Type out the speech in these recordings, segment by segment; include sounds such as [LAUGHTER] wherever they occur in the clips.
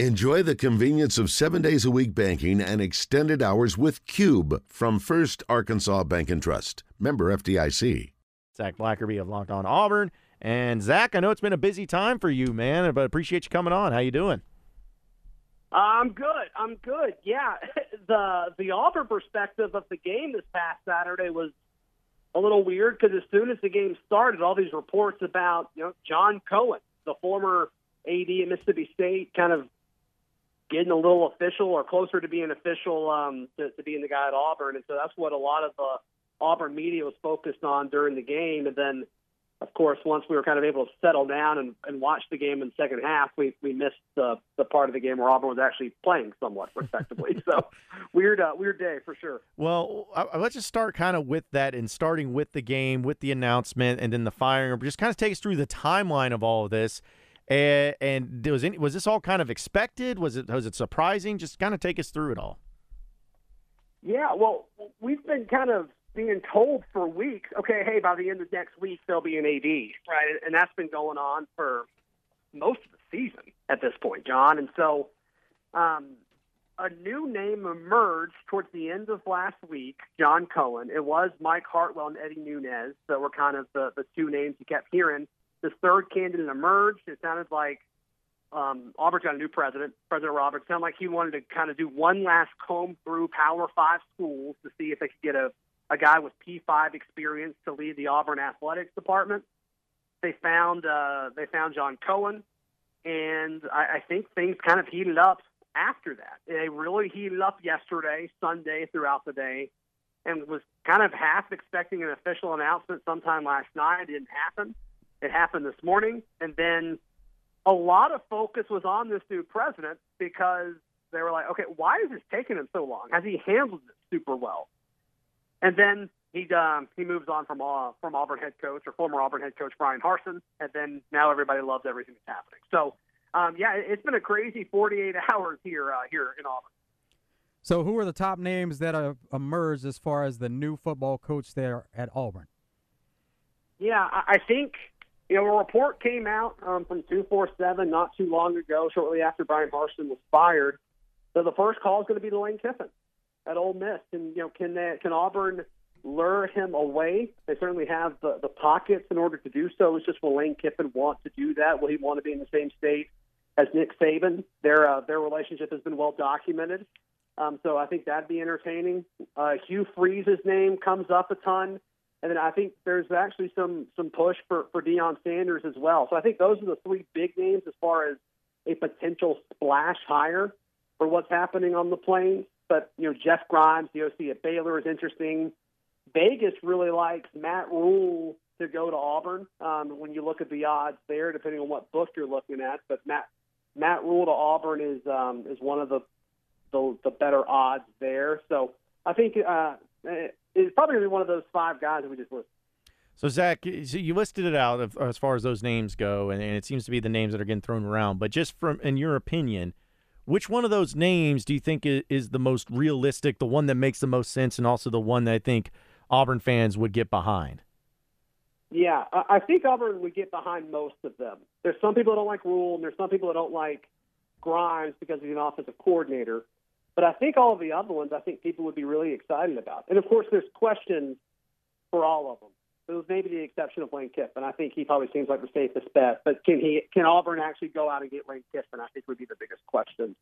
Enjoy the convenience of seven days a week banking and extended hours with Cube from First Arkansas Bank and Trust. Member FDIC. Zac Blackerby of Locked On Auburn. And Zac, I know it's been a busy time for you, man, but appreciate you coming on. How you doing? I'm good. I'm good. Yeah, [LAUGHS] the the Auburn perspective of the game this past Saturday was a little weird because as soon as the game started, all these reports about you know John Cohen, the former AD at Mississippi State, kind of getting a little official or closer to being official um, to, to being the guy at Auburn, and so that's what a lot of the Auburn media was focused on during the game. And then, of course, once we were kind of able to settle down and, and watch the game in the second half, we we missed the the part of the game where Auburn was actually playing somewhat respectively. [LAUGHS] so weird uh, weird day for sure. Well, I, let's just start kind of with that and starting with the game, with the announcement, and then the firing. Just kind of take us through the timeline of all of this. And, and was any, was this all kind of expected? Was it was it surprising? Just kind of take us through it all. Yeah, well, we've been kind of being told for weeks, okay, hey, by the end of next week there'll be an AD, right? And that's been going on for most of the season at this point, John. And so, um, a new name emerged towards the end of last week, John Cohen. It was Mike Hartwell and Eddie Nunez that were kind of the, the two names you kept hearing. This third candidate emerged. It sounded like um, Auburn's got a new president, President Roberts. Sounded like he wanted to kind of do one last comb through Power Five schools to see if they could get a, a guy with P5 experience to lead the Auburn athletics department. They found uh, they found John Cohen, and I, I think things kind of heated up after that. They really heated up yesterday, Sunday, throughout the day, and was kind of half expecting an official announcement sometime last night. It didn't happen. It happened this morning, and then a lot of focus was on this new president because they were like, okay, why is this taking him so long? Has he handled it super well? And then he um, he moves on from uh, from Auburn head coach or former Auburn head coach Bryan Harsin, and then now everybody loves everything that's happening. So, um, yeah, it's been a crazy 48 [LAUGHS] hours here uh, here in Auburn. So, who are the top names that have emerged as far as the new football coach there at Auburn? Yeah, I think you know, a report came out um, from 247 not too long ago, shortly after Bryan Harsin was fired, that the first call is going to be to Lane Kiffin at Ole Miss. And, you know, can, they, can Auburn lure him away? They certainly have the, the pockets in order to do so. It's just will Lane Kiffin want to do that? Will he want to be in the same state as Nick Saban? Their, uh, their relationship has been well documented. Um, so I think that'd be entertaining. Uh, Hugh Freeze's name comes up a ton. And then I think there's actually some some push for for Deion Sanders as well. So I think those are the three big names as far as a potential splash hire for what's happening on the plains. But you know, Jeff Grimes, the OC at Baylor, is interesting. Vegas really likes Matt Rhule to go to Auburn. Um, when you look at the odds there, depending on what book you're looking at, but Matt Matt Rhule to Auburn is um, is one of the, the the better odds there. So I think uh, Uh, it's probably going to be one of those five guys that we just listed. So Zac, so you listed it out of, as far as those names go, and, and, it seems to be the names that are getting thrown around. But just from in your opinion, which one of those names do you think is, is the most realistic, the one that makes the most sense, and also the one that I think Auburn fans would get behind? Yeah, I think Auburn would get behind most of them. There's some people that don't like Rhule, and there's some people that don't like Grimes because he's an offensive coordinator. But I think all of the other ones, I think people would be really excited about. And of course, there's questions for all of them. With maybe the exception of Lane Kiffin. And I think he probably seems like the safest bet. But can he? Can Auburn actually go out and get Lane Kiffin? I think would be the biggest question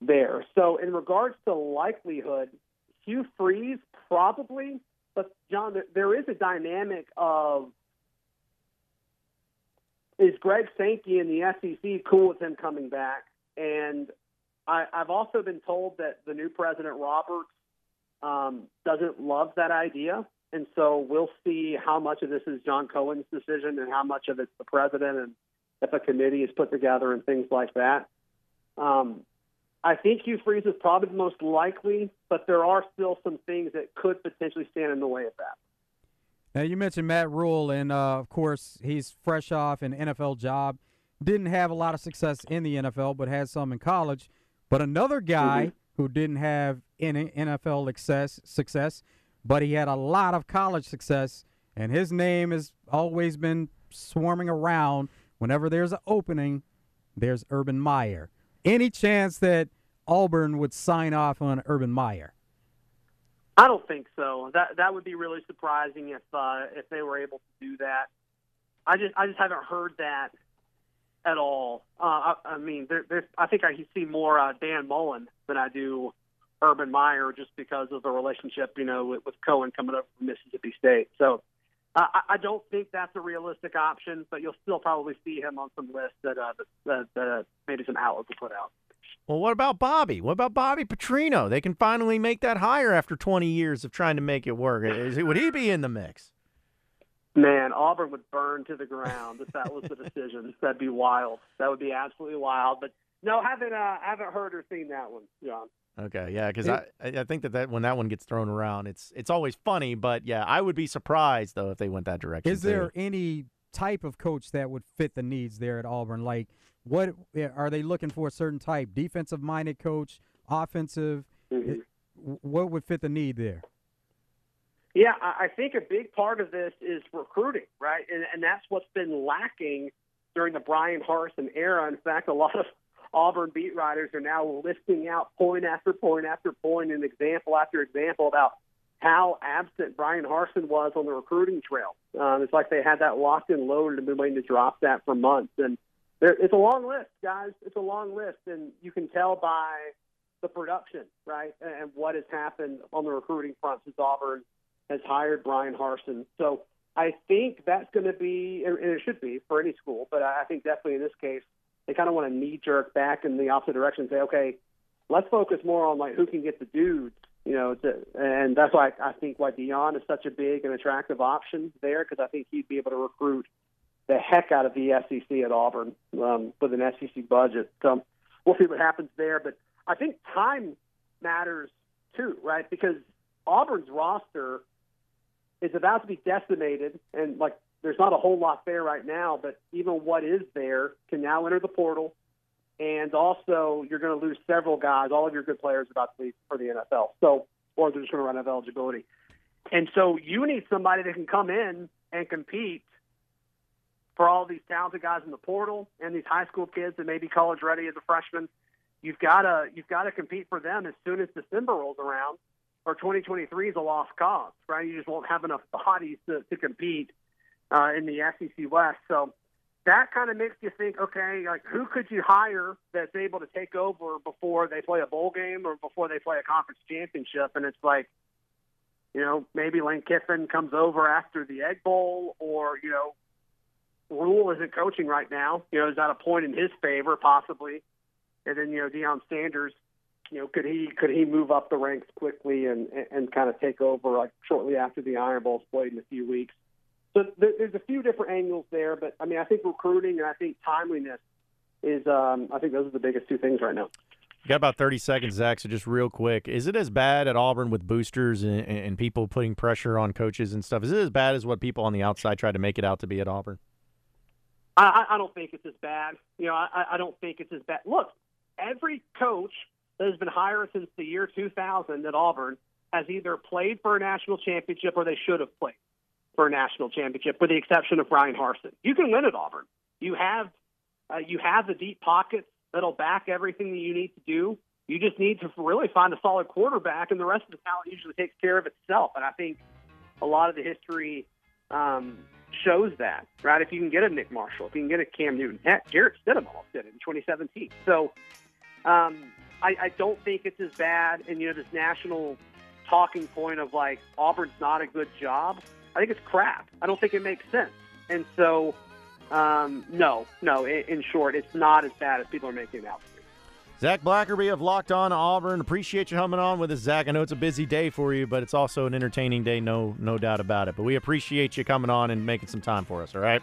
there. So in regards to likelihood, Hugh Freeze probably. But John, there, there is a dynamic of is Greg Sankey in the SEC cool with him coming back? And I, I've also been told that the new president Roberts um, doesn't love that idea, and so we'll see how much of this is John Cohen's decision and how much of it's the president, and if a committee is put together and things like that. Um, I think Hugh Freeze is probably the most likely, but there are still some things that could potentially stand in the way of that. Now you mentioned Matt Rhule, and uh, of course he's fresh off an NFL job. Didn't have a lot of success in the NFL, but had some in college. But another guy mm-hmm. who didn't have any NFL success, success, but he had a lot of college success, and his name has always been swarming around. Whenever there's an opening, there's Urban Meyer. Any chance that Auburn would sign off on Urban Meyer? I don't think so. That that would be really surprising if uh, if they were able to do that. I just I just haven't heard that at all. Uh, I, I mean, there, there's I think I see more uh, Dan Mullen than I do Urban Meyer, just because of the relationship, you know, with, with Cohen coming up from Mississippi State. So uh, I, I don't think that's a realistic option, but you'll still probably see him on some lists that uh, that, that uh, maybe some outlets will put out. Well, what about Bobby? What about Bobby Petrino? They can finally make that hire after 20 years of trying to make it work. Is, would he be in the mix? Man, Auburn would burn to the ground if that was the decision. [LAUGHS] That'd be wild. That would be absolutely wild. But no, haven't uh, haven't heard or seen that one, John. Okay, yeah, because I I think that, that when that one gets thrown around, it's it's always funny. But yeah, I would be surprised though if they went that direction. Is there any type of coach that would fit the needs there at Auburn? Like, what are they looking for? A certain type, defensive minded coach, offensive. Mm-hmm. What would fit the need there? Yeah, I think a big part of this is recruiting, right? And, and that's what's been lacking during the Bryan Harsin era. In fact, a lot of Auburn beat writers are now listing out point after point after point and example after example about how absent Bryan Harsin was on the recruiting trail. Um, it's like they had that locked and loaded and been waiting to drop that for months. And there, it's a long list, guys. It's a long list, and you can tell by the production, right, and what has happened on the recruiting front since Auburn has hired Bryan Harsin. So I think that's going to be, and it should be for any school, but I think definitely in this case, they kind of want to knee jerk back in the opposite direction and say, okay, let's focus more on like who can get the dudes, you know, to, and that's why I think why Deion is such a big and attractive option there because I think he'd be able to recruit the heck out of the SEC at Auburn um, with an SEC budget. So we'll see what happens there, but I think time matters too, right? Because Auburn's roster is about to be decimated, and like there's not a whole lot there right now, but even what is there can now enter the portal. And also, you're going to lose several guys. All of your good players about to leave for the NFL, so or they're just going to run out of eligibility. And so, you need somebody that can come in and compete for all these talented guys in the portal and these high school kids that may be college ready as a freshman. You've got to you've got to compete for them as soon as December rolls around or 2023 is a lost cause, right? You just won't have enough bodies to, to compete uh, in the SEC West. So that kind of makes you think, okay, like who could you hire that's able to take over before they play a bowl game or before they play a conference championship? And it's like, you know, maybe Lane Kiffin comes over after the Egg Bowl, or you know, Rhule isn't coaching right now. You know, is that a point in his favor possibly? And then you know, Deion Sanders you know, could he could he move up the ranks quickly and and kind of take over like shortly after the Iron Bowl's played in a few weeks? So there's a few different angles there, but I mean, I think recruiting and I think timeliness is um, I think those are the biggest two things right now. You got about 30 seconds, Zac. So just real quick, is it as bad at Auburn with boosters and, and people putting pressure on coaches and stuff? Is it as bad as what people on the outside try to make it out to be at Auburn? I, I don't think it's as bad. You know, I, I don't think it's as bad. Look, every coach that has been higher since the year 2000 at Auburn has either played for a national championship or they should have played for a national championship, with the exception of Bryan Harsin. You can win at Auburn. You have uh, you have the deep pockets that'll back everything that you need to do. You just need to really find a solid quarterback, and the rest of the talent usually takes care of itself. And I think a lot of the history um, shows that, right? If you can get a Nick Marshall, if you can get a Cam Newton, heck, Jarrett Stidham almost did it in 2017. So um, I, I don't think it's as bad. And you know, this national talking point of like Auburn's not a good job. I think it's crap. I don't think it makes sense. And so, um, no, no. In, in, short, it's not as bad as people are making it out to be. Zac Blackerby of Locked On Auburn. Appreciate you coming on with us, Zac. I know it's a busy day for you, but it's also an entertaining day, no, no doubt about it. But we appreciate you coming on and making some time for us. All right.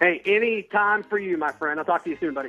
Hey, any time for you, my friend. I'll talk to you soon, buddy.